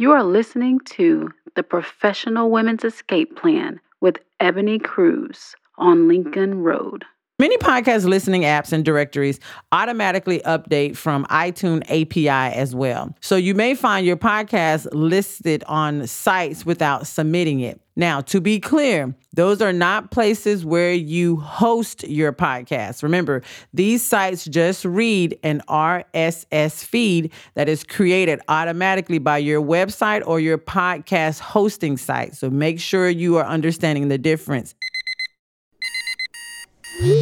You are listening to the Professional Women's Escape Plan with Ebone Cruz on Lincoln Road. Many podcast listening apps and directories automatically update from iTunes API as well. So you may find your podcast listed on sites without submitting it. Now, to be clear, those are not places where you host your podcast. Remember, these sites just read an RSS feed that is created automatically by your website or your podcast hosting site. So make sure you are understanding the difference. You've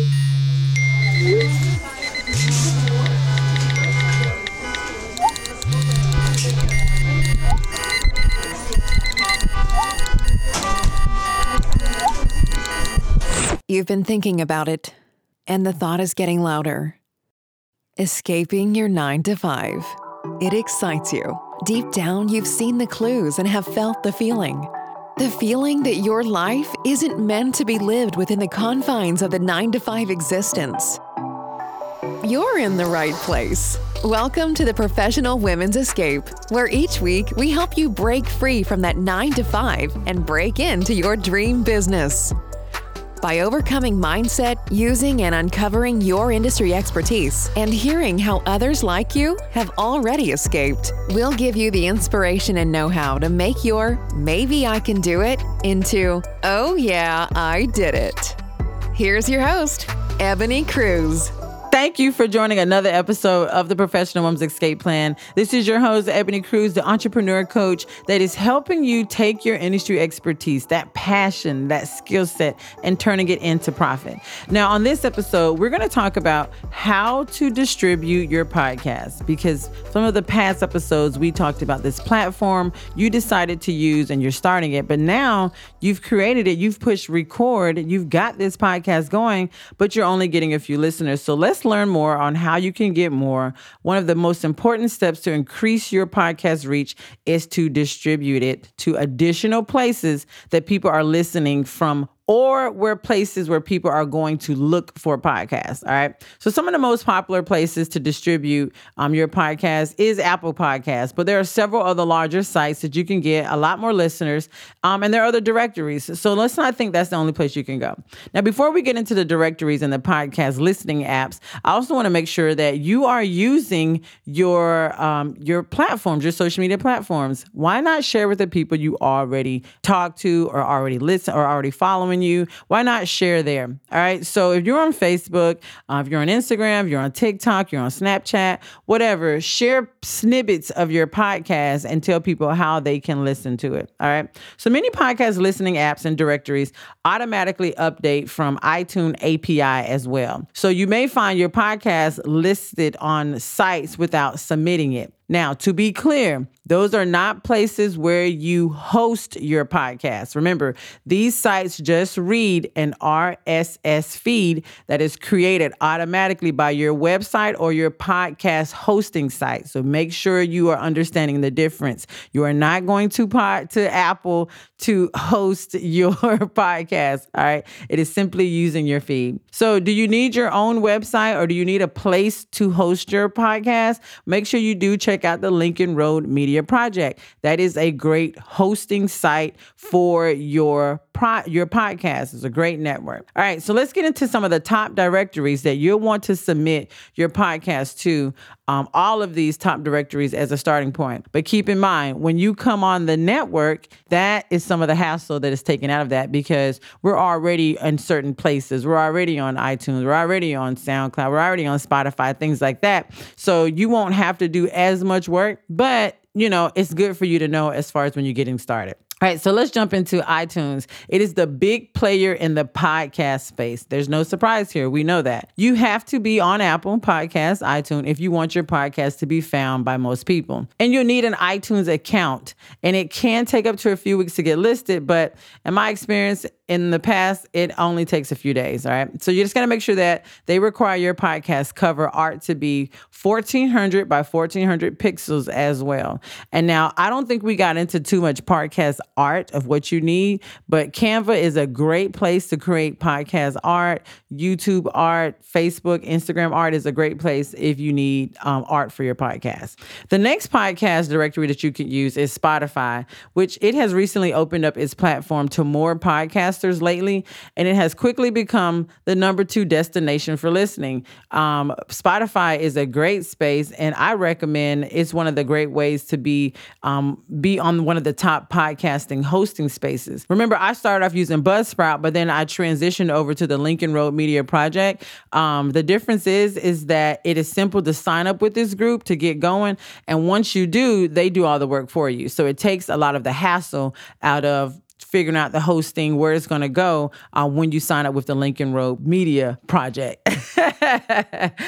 been thinking about it, and the thought is getting louder. Escaping your 9 to 5. It excites you. Deep down, you've seen the clues and have felt the feeling. The feeling that your life isn't meant to be lived within the confines of the 9 to 5 existence. You're in the right place. Welcome to the Professional Women's Escape, where each week we help you break free from that 9 to 5 and break into your dream business. By overcoming mindset, using and uncovering your industry expertise, and hearing how others like you have already escaped, we'll give you the inspiration and know how to make your maybe I can do it into oh yeah, I did it. Here's your host, Ebone Cruz. Thank you for joining another episode of the Professional Woman's Escape Plan. This is your host, Ebone Cruz, the entrepreneur coach that is helping you take your industry expertise, that passion, that skill set, and turning it into profit. Now, on this episode, we're going to talk about how to distribute your podcast because some of the past episodes we talked about this platform you decided to use and you're starting it, but now you've created it, you've pushed record, you've got this podcast going, but you're only getting a few listeners. So let's learn more on how you can get more, one of the most important steps to increase your podcast reach is to distribute it to additional places that people are listening from or where places where people are going to look for podcasts. All right. So some of the most popular places to distribute um, your podcast is Apple Podcasts, but there are several other larger sites that you can get a lot more listeners, um, and there are other directories. So let's not think that's the only place you can go. Now, before we get into the directories and the podcast listening apps, I also want to make sure that you are using your um, your platforms, your social media platforms. Why not share with the people you already talk to, or already listen, or already following? You, why not share there? All right. So if you're on Facebook, uh, if you're on Instagram, if you're on TikTok, you're on Snapchat, whatever, share snippets of your podcast and tell people how they can listen to it. All right. So many podcast listening apps and directories automatically update from iTunes API as well. So you may find your podcast listed on sites without submitting it. Now, to be clear, those are not places where you host your podcast. Remember, these sites just read an RSS feed that is created automatically by your website or your podcast hosting site. So make sure you are understanding the difference. You are not going to pod, to Apple to host your podcast. All right. It is simply using your feed. So, do you need your own website or do you need a place to host your podcast? Make sure you do check out the Lincoln Road Media Project. That is a great hosting site for your pro- your podcast. is a great network. All right, so let's get into some of the top directories that you'll want to submit your podcast to. Um, all of these top directories as a starting point. But keep in mind, when you come on the network, that is some of the hassle that is taken out of that because we're already in certain places. We're already on iTunes. We're already on SoundCloud. We're already on Spotify, things like that. So you won't have to do as much work, but you know, it's good for you to know as far as when you're getting started. All right, so let's jump into iTunes. It is the big player in the podcast space. There's no surprise here. We know that. You have to be on Apple Podcasts, iTunes, if you want your podcast to be found by most people. And you'll need an iTunes account. And it can take up to a few weeks to get listed, but in my experience, in the past, it only takes a few days. All right. So you just to make sure that they require your podcast cover art to be 1400 by 1400 pixels as well. And now I don't think we got into too much podcast art of what you need, but Canva is a great place to create podcast art, YouTube art, Facebook, Instagram art is a great place if you need um, art for your podcast. The next podcast directory that you can use is Spotify, which it has recently opened up its platform to more podcasters lately, and it has quickly become the number two destination for listening. Um, Spotify is a great space, and I recommend it's one of the great ways to be um, be on one of the top podcasting hosting spaces. Remember, I started off using Buzzsprout, but then I transitioned over to the Lincoln Road Media Project. Um, the difference is is that it is simple to sign up with this group to get going, and once you do, they do all the work for you. So it takes a lot of the hassle out of figuring out the hosting, where it's going to go uh, when you sign up with the Lincoln Road Media Project.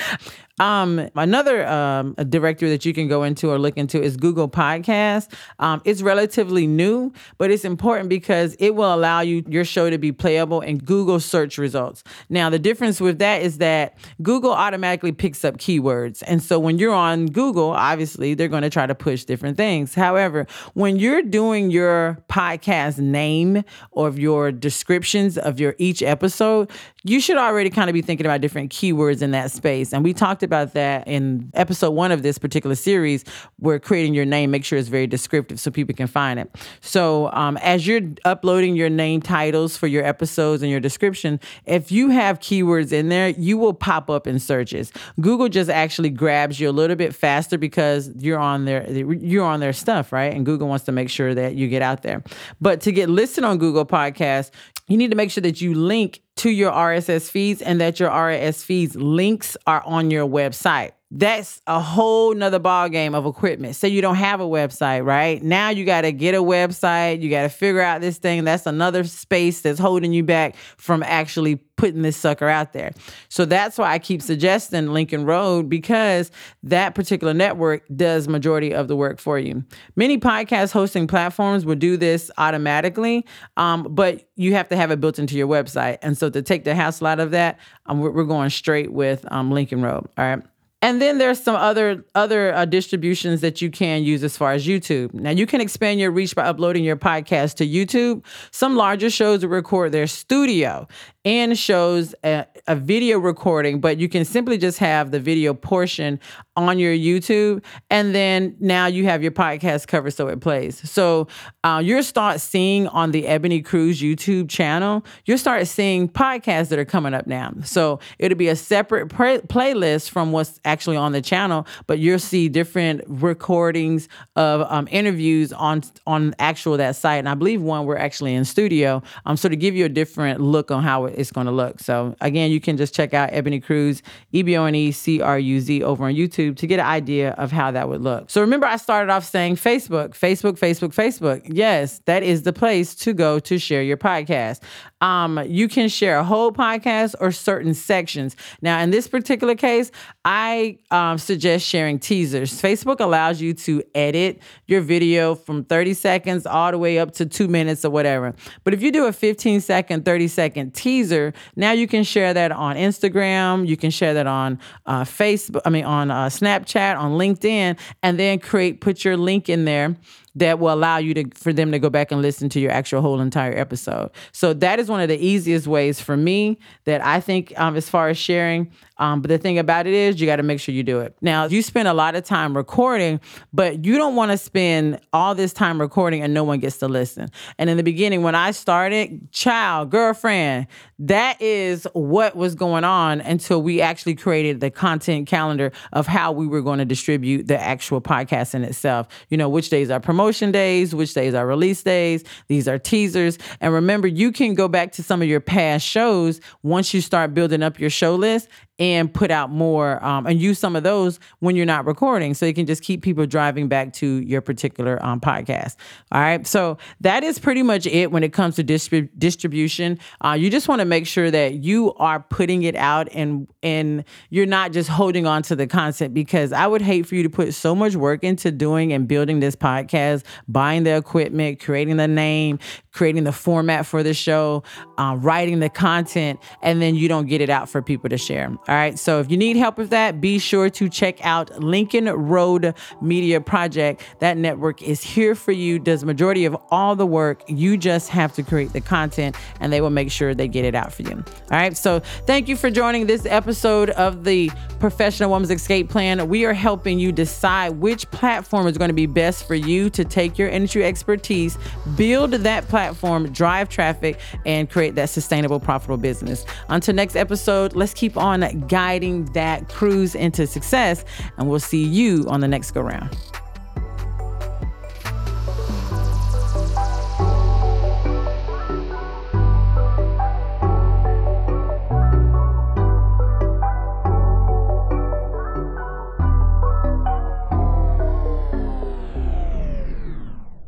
Um, another um, directory that you can go into or look into is Google Podcast. Um, it's relatively new, but it's important because it will allow you your show to be playable in Google search results. Now, the difference with that is that Google automatically picks up keywords, and so when you're on Google, obviously they're going to try to push different things. However, when you're doing your podcast name or your descriptions of your each episode, you should already kind of be thinking about different keywords in that space. And we talked about that in episode one of this particular series, where creating your name, make sure it's very descriptive so people can find it. So um, as you're uploading your name titles for your episodes and your description, if you have keywords in there, you will pop up in searches. Google just actually grabs you a little bit faster because you're on their you're on their stuff, right? And Google wants to make sure that you get out there. But to get listed on Google Podcasts, you need to make sure that you link to your RSS feeds and that your RSS feeds links are on your website. That's a whole nother ball game of equipment. Say you don't have a website, right? Now you got to get a website. You got to figure out this thing. That's another space that's holding you back from actually putting this sucker out there. So that's why I keep suggesting Lincoln Road because that particular network does majority of the work for you. Many podcast hosting platforms will do this automatically, um, but you have to have it built into your website. And so to take the hassle out of that, um, we're, we're going straight with um, Lincoln Road. All right. And then there's some other other uh, distributions that you can use as far as YouTube. Now you can expand your reach by uploading your podcast to YouTube. Some larger shows record their studio and shows a, a, video recording, but you can simply just have the video portion on your YouTube, and then now you have your podcast cover so it plays. So uh, you'll start seeing on the Ebone Cruz YouTube channel, you'll start seeing podcasts that are coming up now. So it'll be a separate playlist from what's actually on the channel, but you'll see different recordings of um, interviews on on actual that site. And I believe one we're actually in studio, um, so to give you a different look on how it's going to look. So again, you can just check out Ebone Cruz, E B O N E C R U Z over on YouTube to get an idea of how that would look. So remember, I started off saying Facebook, Facebook, Facebook, Facebook. Yes, that is the place to go to share your podcast. Um, you can share a whole podcast or certain sections. Now, in this particular case, I um, suggest sharing teasers. Facebook allows you to edit your video from 30 seconds all the way up to two minutes or whatever. But if you do a 15 second, 30 second teaser, now you can share that on Instagram. You can share that on uh, Facebook, I mean, on uh, Snapchat, on LinkedIn, and then create, put your link in there that will allow you to for them to go back and listen to your actual whole entire episode. So that is one of the easiest ways for me that I think um, as far as sharing. Um, but the thing about it is you got to make sure you do it. Now you spend a lot of time recording, but you don't want to spend all this time recording and no one gets to listen. And in the beginning, when I started, child, girlfriend, that is what was going on until we actually created the content calendar of how we were going to distribute the actual podcast in itself. You know, which days are promotion days, which days are release days, these are teasers. And remember, you can go back to some of your past shows once you start building up your show list and put out more um, and use some of those when you're not recording so you can just keep people driving back to your particular um, podcast. All right. So that is pretty much it when it comes to distrib- distribution. Uh, you just want to make sure that you are putting it out and and you're not just holding on to the content because I would hate for you to put so much work into doing and building this podcast, buying the equipment, creating the name, creating the format for the show, uh, writing the content, and then you don't get it out for people to share. All right. So if you need help with that, be sure to check out Lincoln Road Media Project. That network is here for you, does majority of all the work. You just have to create the content and they will make sure they get it out for you. All right. So thank you for joining this episode of the Professional Woman's Escape Plan. We are helping you decide which platform is going to be best for you to take your industry expertise, build that platform, drive traffic, and create that sustainable, profitable business. Until next episode, let's keep on guiding that cruise into success, and we'll see you on the next go round.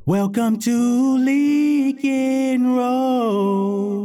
Welcome to Lincoln Road.